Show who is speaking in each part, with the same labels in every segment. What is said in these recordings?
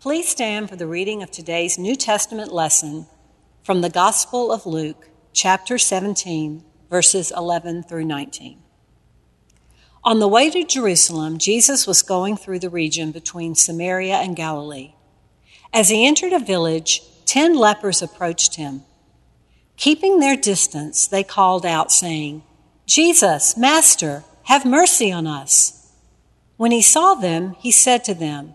Speaker 1: Please stand for the reading of today's New Testament lesson from the Gospel of Luke, chapter 17, verses 11 through 19. On the way to Jerusalem, Jesus was going through the region between Samaria and Galilee. As he entered a village, ten lepers approached him. Keeping their distance, they called out, saying, Jesus, Master, have mercy on us. When he saw them, he said to them,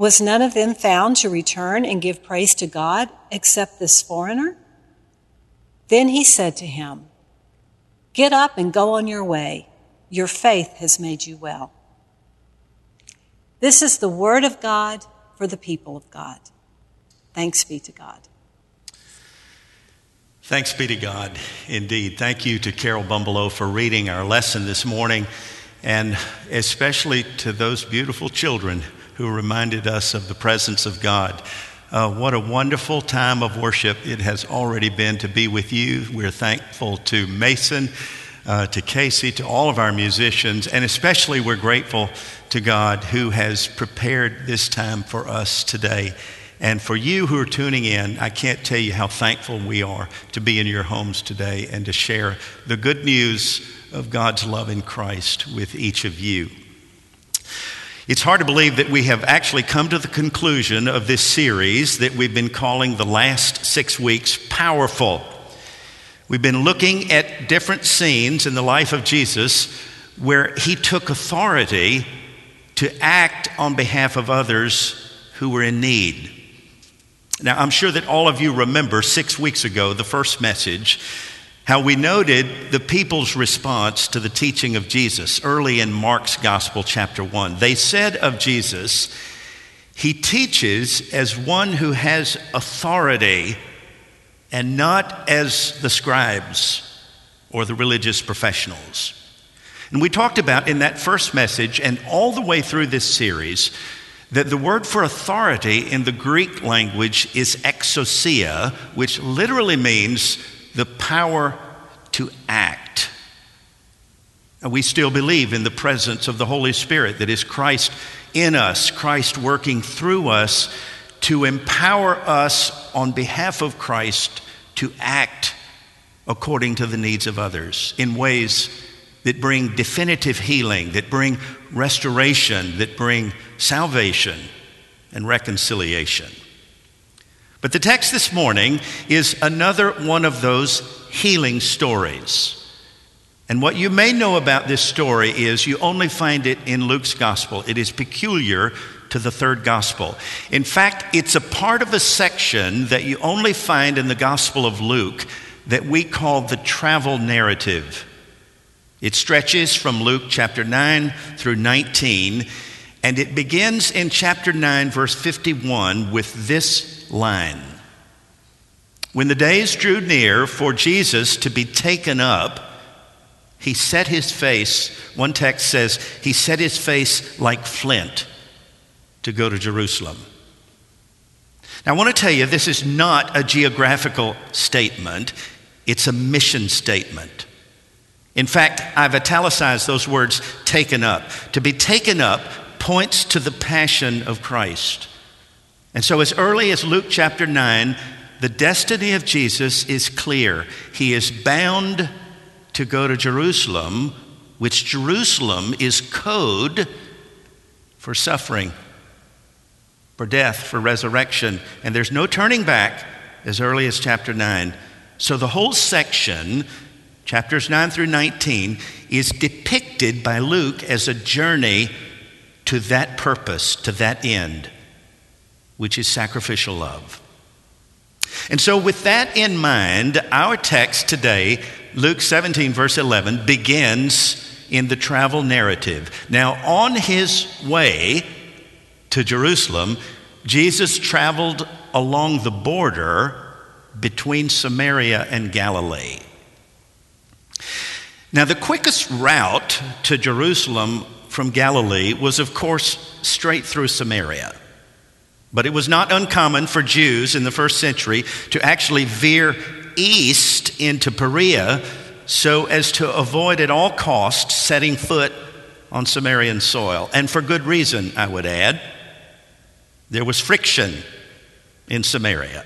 Speaker 1: Was none of them found to return and give praise to God except this foreigner? Then he said to him, Get up and go on your way. Your faith has made you well. This is the word of God for the people of God. Thanks be to God.
Speaker 2: Thanks be to God, indeed. Thank you to Carol Bumbelow for reading our lesson this morning, and especially to those beautiful children who reminded us of the presence of God. Uh, what a wonderful time of worship it has already been to be with you. We're thankful to Mason, uh, to Casey, to all of our musicians, and especially we're grateful to God who has prepared this time for us today. And for you who are tuning in, I can't tell you how thankful we are to be in your homes today and to share the good news of God's love in Christ with each of you. It's hard to believe that we have actually come to the conclusion of this series that we've been calling the last six weeks Powerful. We've been looking at different scenes in the life of Jesus where he took authority to act on behalf of others who were in need. Now, I'm sure that all of you remember six weeks ago, the first message how we noted the people's response to the teaching of Jesus early in Mark's Gospel, chapter 1. They said of Jesus, He teaches as one who has authority and not as the scribes or the religious professionals. And we talked about in that first message and all the way through this series that the word for authority in the Greek language is exousia, which literally means the power to act. And we still believe in the presence of the Holy Spirit, that is Christ in us, Christ working through us to empower us on behalf of Christ to act according to the needs of others in ways that bring definitive healing, that bring restoration, that bring salvation and reconciliation. But the text this morning is another one of those healing stories. And what you may know about this story is you only find it in Luke's gospel. It is peculiar to the third gospel. In fact, it's a part of a section that you only find in the gospel of Luke that we call the travel narrative. It stretches from Luke chapter 9 through 19, and it begins in chapter 9, verse 51, with this line. When the days drew near for Jesus to be taken up, he set his face, one text says, he set his face like flint to go to Jerusalem. Now, I want to tell you, this is not a geographical statement, it's a mission statement. In fact, I've italicized those words taken up. To be taken up points to the passion of Christ. And so, as early as Luke chapter 9, the destiny of Jesus is clear. He is bound to go to Jerusalem, which Jerusalem is code for suffering, for death, for resurrection. And there's no turning back as early as chapter 9. So, the whole section, chapters 9 through 19, is depicted by Luke as a journey to that purpose, to that end which is sacrificial love. And so, with that in mind, our text today, Luke 17, verse 11, begins in the travel narrative. Now, on his way to Jerusalem, Jesus traveled along the border between Samaria and Galilee. Now, the quickest route to Jerusalem from Galilee was, of course, straight through Samaria. But it was not uncommon for Jews in the first century to actually veer east into Perea so as to avoid at all costs setting foot on Samarian soil. And for good reason, I would add. There was friction in Samaria,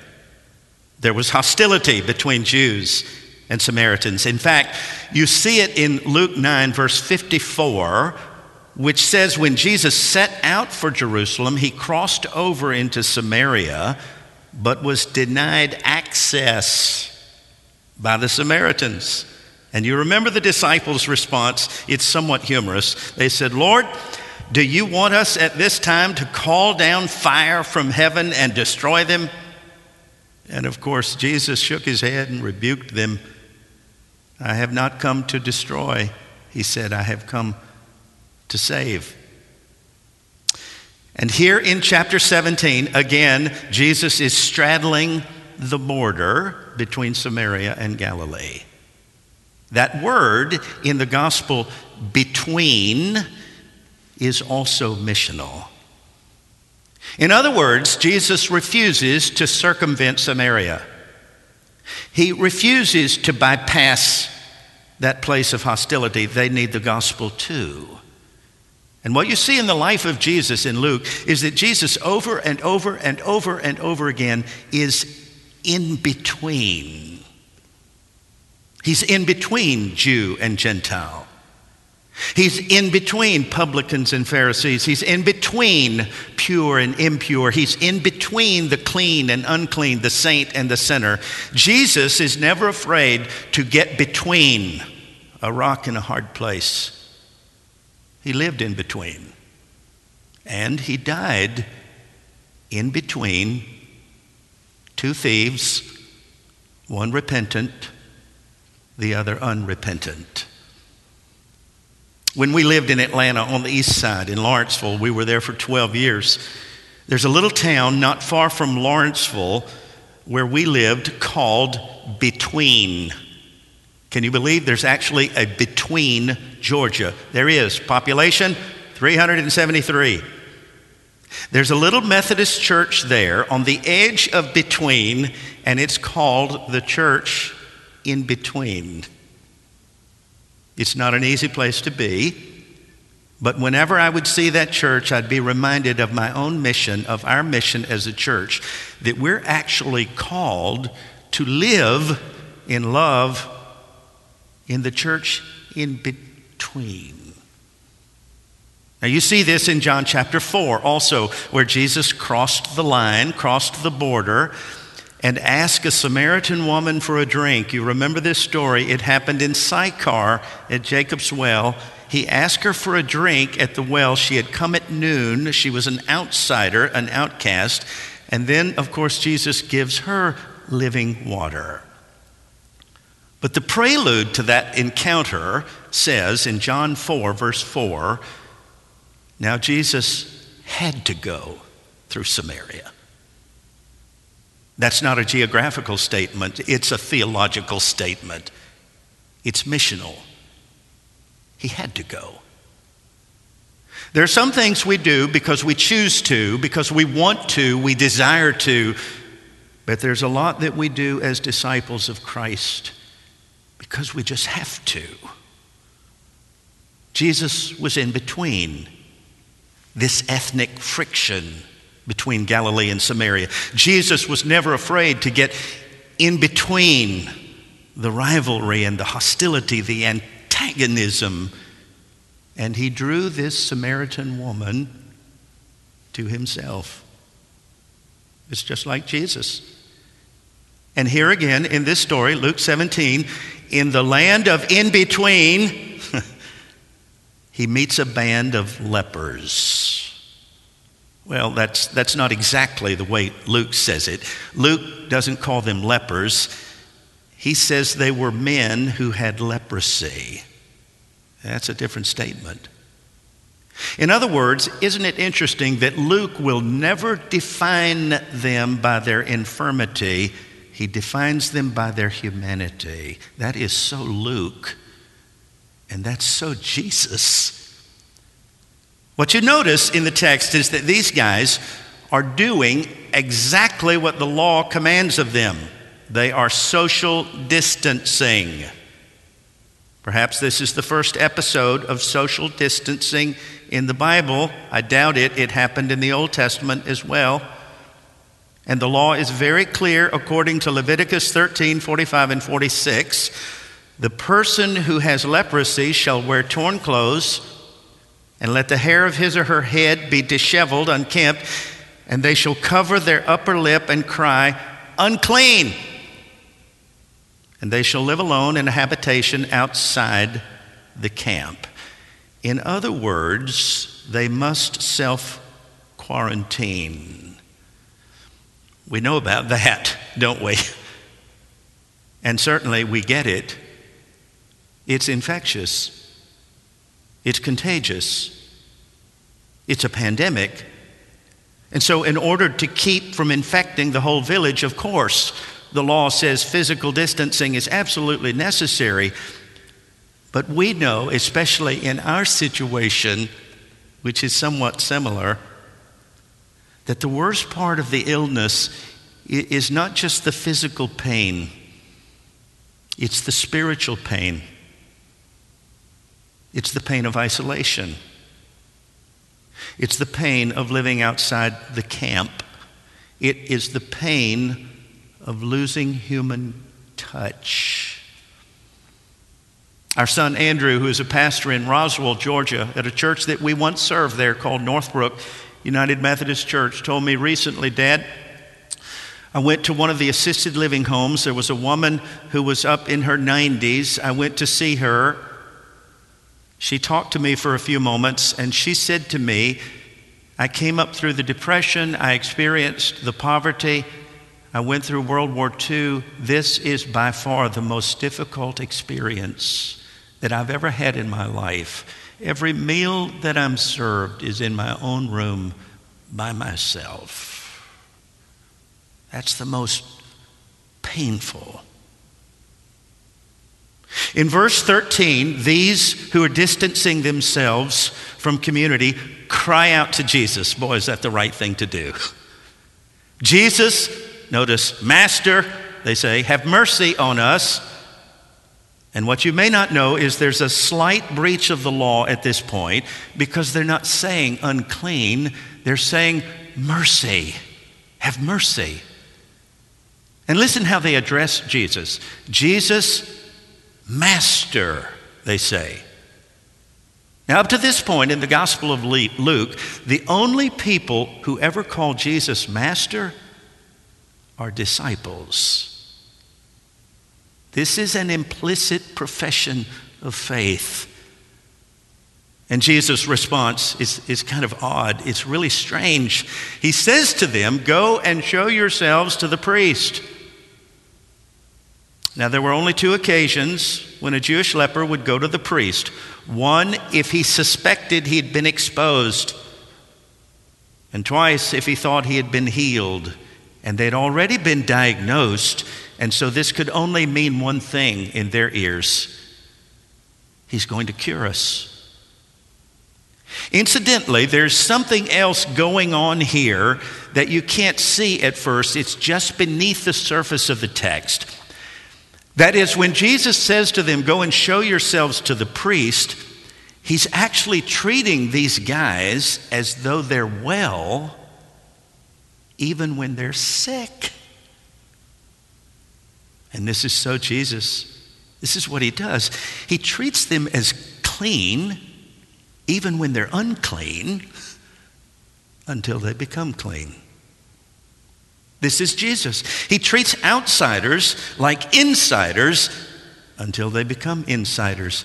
Speaker 2: there was hostility between Jews and Samaritans. In fact, you see it in Luke 9, verse 54, which says when Jesus set out for Jerusalem, he crossed over into Samaria, but was denied access by the Samaritans. And you remember the disciples' response? It's somewhat humorous. They said, Lord, do you want us at this time to call down fire from heaven and destroy them? And of course, Jesus shook his head and rebuked them. I have not come to destroy, he said, I have come to save. And here in chapter 17, again, Jesus is straddling the border between Samaria and Galilee. That word in the gospel, between, is also missional. In other words, Jesus refuses to circumvent Samaria. He refuses to bypass that place of hostility. They need the gospel too. And what you see in the life of Jesus in Luke is that Jesus, over and over and over and over again, is in between. He's in between Jew and Gentile. He's in between publicans and Pharisees. He's in between pure and impure. He's in between the clean and unclean, the saint and the sinner. Jesus is never afraid to get between a rock and a hard place. He lived in between. And he died in between two thieves, one repentant the other unrepentant. When we lived in Atlanta on the east side in Lawrenceville, we were there for 12 years. There's a little town not far from Lawrenceville where we lived called Between. Can you believe there's actually a Between Georgia? There is. Population 373. There's a little Methodist church there on the edge of Between, and it's called the Church in between. It's not an easy place to be, but whenever I would see that church, I'd be reminded of my own mission, of our mission as a church, that we're actually called to live in love in the church in between. Now, you see this in John chapter 4 also, where Jesus crossed the line, crossed the border and asked a Samaritan woman for a drink. You remember this story? It happened in Sychar at Jacob's well. He asked her for a drink at the well. She had come at noon. She was an outsider, an outcast. And then, of course, Jesus gives her living water. But the prelude to that encounter says in John 4, verse 4, now Jesus had to go through Samaria. That's not a geographical statement, it's a theological statement. It's missional. He had to go. There are some things we do because we choose to, because we want to, we desire to, but there's a lot that we do as disciples of Christ because we just have to. Jesus was in between this ethnic friction between Galilee and Samaria. Jesus was never afraid to get in between the rivalry and the hostility, the antagonism. And he drew this Samaritan woman to himself. It's just like Jesus. And here again in this story, Luke 17, in the land of in between, he meets a band of lepers. Well, that's, that's not exactly the way Luke says it. Luke doesn't call them lepers, he says they were men who had leprosy. That's a different statement. In other words, isn't it interesting that Luke will never define them by their infirmity? He defines them by their humanity. That is so Luke, and that's so Jesus. What you notice in the text is that these guys are doing exactly what the law commands of them they are social distancing. Perhaps this is the first episode of social distancing in the Bible. I doubt it. It happened in the Old Testament as well. And the law is very clear according to Leviticus 13 45 and 46. The person who has leprosy shall wear torn clothes, and let the hair of his or her head be disheveled, unkempt, and they shall cover their upper lip and cry, Unclean! And they shall live alone in a habitation outside the camp. In other words, they must self quarantine. We know about that, don't we? And certainly we get it. It's infectious, it's contagious, it's a pandemic. And so, in order to keep from infecting the whole village, of course, the law says physical distancing is absolutely necessary. But we know, especially in our situation, which is somewhat similar, that the worst part of the illness is not just the physical pain, it's the spiritual pain. It's the pain of isolation. It's the pain of living outside the camp. It is the pain of losing human touch. Our son Andrew, who is a pastor in Roswell, Georgia, at a church that we once served there called Northbrook United Methodist Church, told me recently, Dad, I went to one of the assisted living homes. There was a woman who was up in her 90s. I went to see her. She talked to me for a few moments, and she said to me, I came up through the Depression, I experienced the poverty, I went through World War II. This is by far the most difficult experience that I've ever had in my life. Every meal that I'm served is in my own room by myself. That's the most painful. In verse 13, these who are distancing themselves from community cry out to Jesus. Boy, is that the right thing to do. Jesus, notice, Master, they say, have mercy on us. And what you may not know is there's a slight breach of the law at this point because they're not saying unclean, they're saying mercy. Have mercy. And listen how they address Jesus. Jesus, Master, they say. Now, up to this point in the Gospel of Luke, the only people who ever call Jesus Master are disciples. This is an implicit profession of faith. And Jesus' response is, is kind of odd. It's really strange. He says to them, Go and show yourselves to the priest. Now, there were only two occasions when a Jewish leper would go to the priest. One, if he suspected he'd been exposed, and twice, if he thought he had been healed and they'd already been diagnosed and so this could only mean one thing in their ears He's going to cure us. Incidentally, there's something else going on here that you can't see at first. It's just beneath the surface of the text. That is, when Jesus says to them, Go and show yourselves to the priest, he's actually treating these guys as though they're well, even when they're sick. And this is so Jesus. This is what he does. He treats them as clean, even when they're unclean, until they become clean. This is Jesus. He treats outsiders like insiders until they become insiders.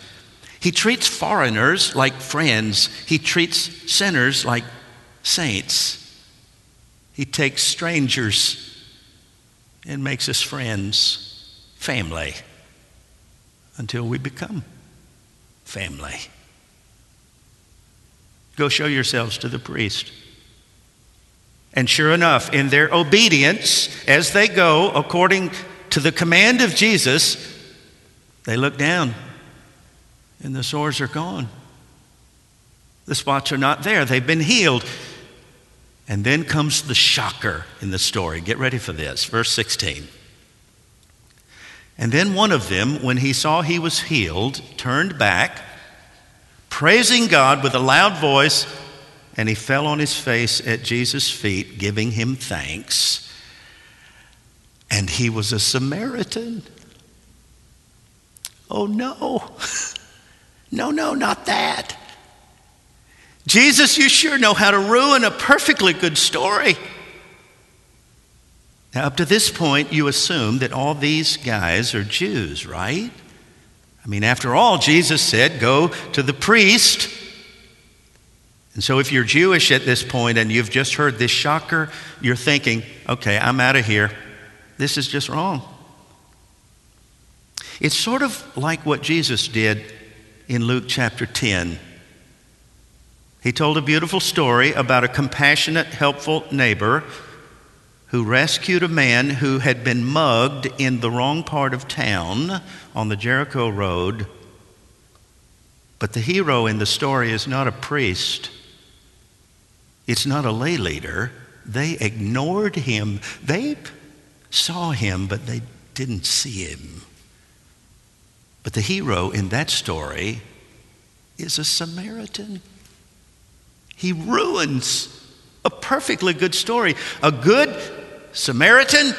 Speaker 2: He treats foreigners like friends. He treats sinners like saints. He takes strangers and makes us friends family until we become family. Go show yourselves to the priest. And sure enough, in their obedience, as they go according to the command of Jesus, they look down and the sores are gone. The spots are not there, they've been healed. And then comes the shocker in the story. Get ready for this. Verse 16. And then one of them, when he saw he was healed, turned back, praising God with a loud voice, and he fell on his face at Jesus' feet, giving him thanks. And he was a Samaritan. Oh no. No, no, not that. Jesus, you sure know how to ruin a perfectly good story. Now, up to this point, you assume that all these guys are Jews, right? I mean, after all, Jesus said, go to the priest. And so, if you're Jewish at this point and you've just heard this shocker, you're thinking, okay, I'm out of here. This is just wrong. It's sort of like what Jesus did in Luke chapter 10. He told a beautiful story about a compassionate, helpful neighbor who rescued a man who had been mugged in the wrong part of town on the Jericho Road. But the hero in the story is not a priest, it's not a lay leader. They ignored him. They saw him, but they didn't see him. But the hero in that story is a Samaritan. He ruins a perfectly good story. A good Samaritan,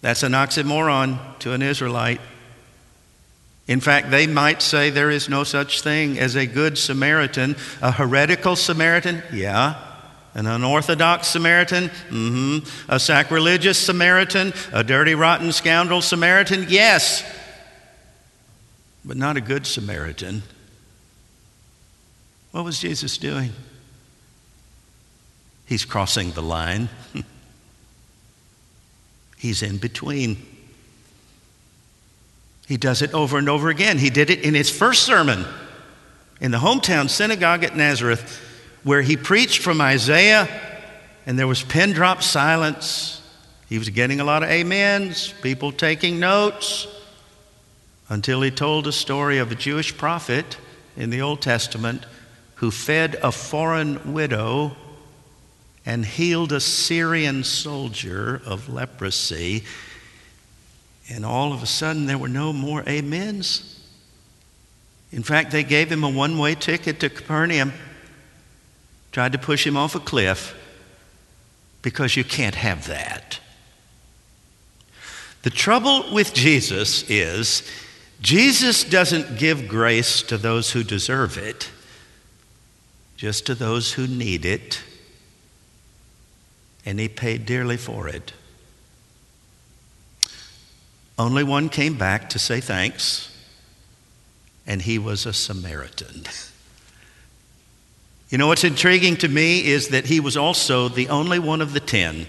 Speaker 2: that's an oxymoron to an Israelite. In fact, they might say there is no such thing as a good Samaritan. A heretical Samaritan? Yeah. An unorthodox Samaritan? Mm-hmm. A sacrilegious Samaritan? A dirty, rotten scoundrel Samaritan? Yes. But not a good Samaritan. What was Jesus doing? He's crossing the line. He's in between. He does it over and over again. He did it in his first sermon in the hometown synagogue at Nazareth, where he preached from Isaiah, and there was pin drop silence. He was getting a lot of amens, people taking notes, until he told a story of a Jewish prophet in the Old Testament who fed a foreign widow and healed a Syrian soldier of leprosy. And all of a sudden, there were no more amens. In fact, they gave him a one way ticket to Capernaum, tried to push him off a cliff because you can't have that. The trouble with Jesus is Jesus doesn't give grace to those who deserve it just to those who need it, and he paid dearly for it. Only one came back to say thanks, and he was a Samaritan. You know what's intriguing to me is that he was also the only one of the ten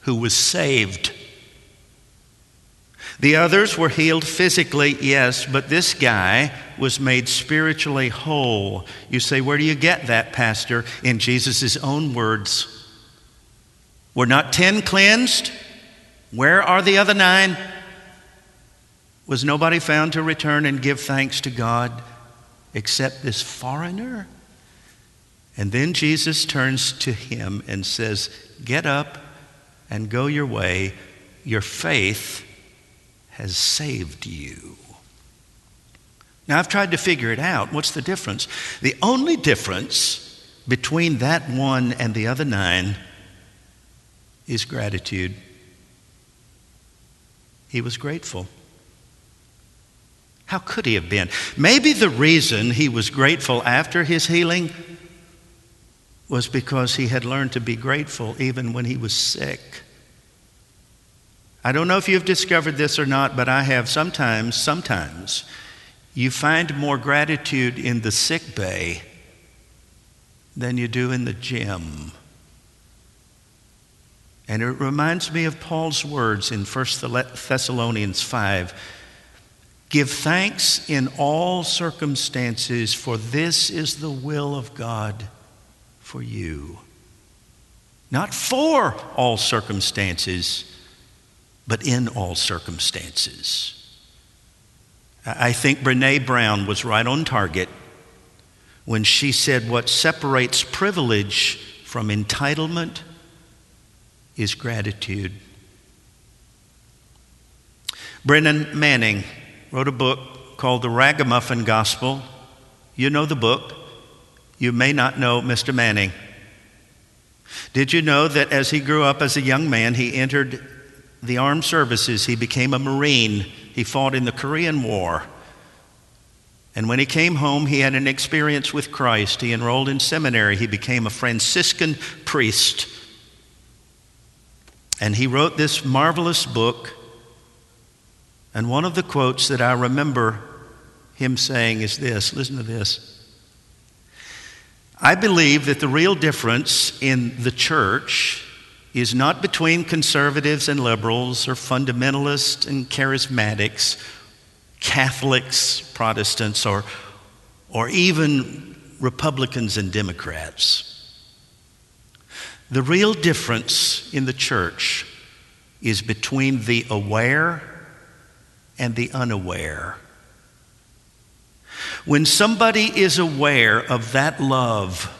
Speaker 2: who was saved the others were healed physically, yes, but this guy was made spiritually whole. You say, Where do you get that, Pastor? In Jesus' own words. Were not ten cleansed? Where are the other nine? Was nobody found to return and give thanks to God except this foreigner? And then Jesus turns to him and says, Get up and go your way. Your faith has saved you. Now, I've tried to figure it out. What's the difference? The only difference between that one and the other nine is gratitude. He was grateful. How could he have been? Maybe the reason he was grateful after his healing was because he had learned to be grateful even when he was sick. I don't know if you've discovered this or not, but I have sometimes, sometimes, you find more gratitude in the sick bay than you do in the gym. And it reminds me of Paul's words in 1 Thessalonians 5 Give thanks in all circumstances, for this is the will of God for you. Not for all circumstances, but in all circumstances. I think Brene Brown was right on target when she said what separates privilege from entitlement is gratitude. Brennan Manning wrote a book called The Ragamuffin Gospel. You know the book. You may not know Mr. Manning. Did you know that as he grew up as a young man, he entered the armed services? He became a Marine. He fought in the Korean War. And when he came home, he had an experience with Christ. He enrolled in seminary. He became a Franciscan priest. And he wrote this marvelous book. And one of the quotes that I remember him saying is this listen to this. I believe that the real difference in the church is not between conservatives and liberals or fundamentalists and charismatics Catholics, Protestants, or, or even Republicans and Democrats. The real difference in the church is between the aware and the unaware. When somebody is aware of that love,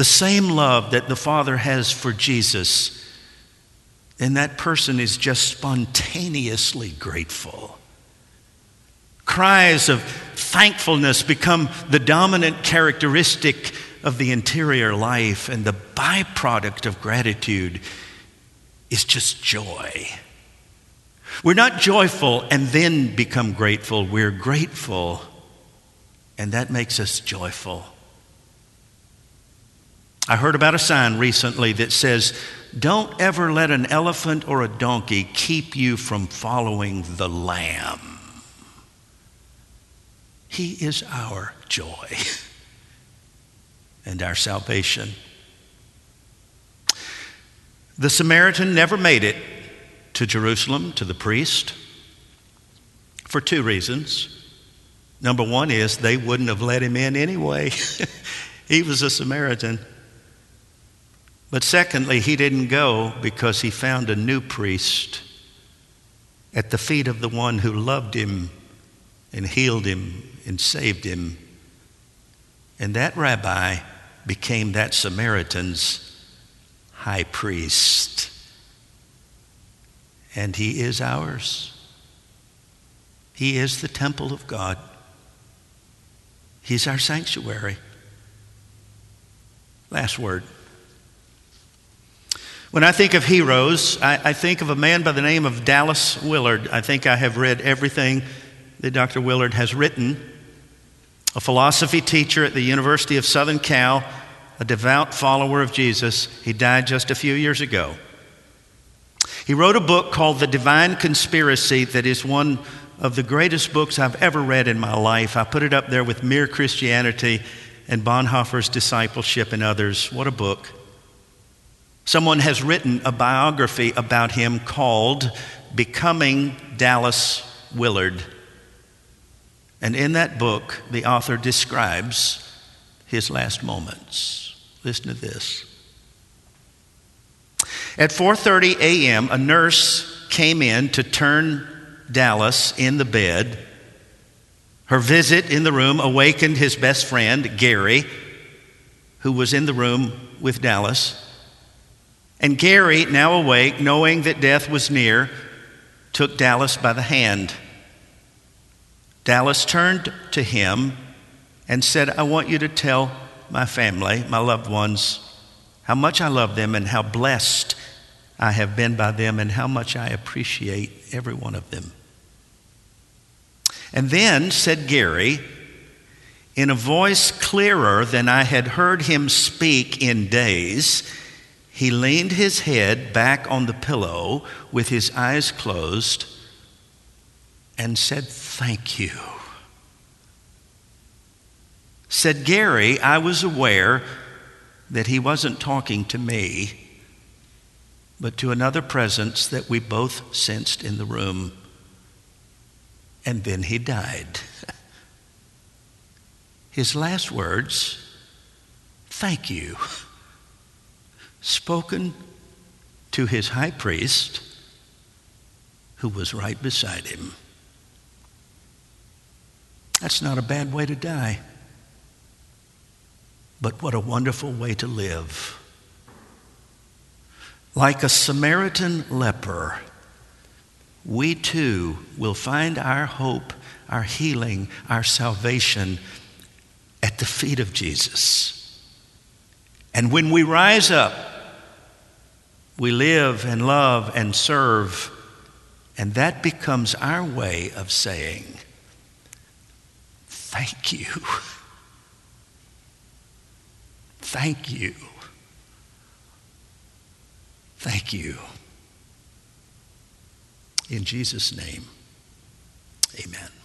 Speaker 2: the same love that the Father has for Jesus, then that person is just spontaneously grateful. Cries of thankfulness become the dominant characteristic of the interior life, and the byproduct of gratitude is just joy. We're not joyful and then become grateful. We're grateful, and that makes us joyful. I heard about a sign recently that says, Don't ever let an elephant or a donkey keep you from following the lamb. He is our joy and our salvation. The Samaritan never made it to Jerusalem, to the priest, for two reasons. Number one is they wouldn't have let him in anyway. he was a Samaritan. But secondly, he didn't go because he found a new priest at the feet of the one who loved him and healed him and saved him. And that rabbi became that Samaritan's high priest. And he is ours. He is the temple of God. He's our sanctuary. Last word. When I think of heroes, I, I, think of a man by the name of Dallas Willard. I think I have read everything that Dr. Willard has written a philosophy teacher at the University of Southern Cal, a devout follower of Jesus. He died just a few years ago. He wrote a book called The Divine Conspiracy that is one of the greatest books I've ever read in my life. I put it up there with Mere Christianity and Bonhoeffer's Discipleship and others. What a book. Someone has written a biography about him called Becoming Dallas Willard. And in that book, the author describes his last moments. Listen to this. At 4:30 a.m., a nurse came in to turn Dallas in the bed. Her visit in the room awakened his best friend, Gary, who was in the room with Dallas. And Gary, now awake, knowing that death was near, took Dallas by the hand. Dallas turned to him and said, I want you to tell my family, my loved ones, how much I love them and how blessed I have been by them and how much I appreciate every one of them. And then, said Gary, in a voice clearer than I had heard him speak in days, he leaned his head back on the pillow with his eyes closed and said, Thank you. Said Gary, I was aware that he wasn't talking to me, but to another presence that we both sensed in the room. and then he died. His last words, thank you, spoken to his high priest who was right beside him. That's not a bad way to die. But what a wonderful way to live. Like a Samaritan leper, we too will find our hope, our healing, our salvation at the feet of Jesus. And when we rise up, we live and love and serve, and that becomes our way of saying, Thank you. Thank you. Thank you. In Jesus' name, amen.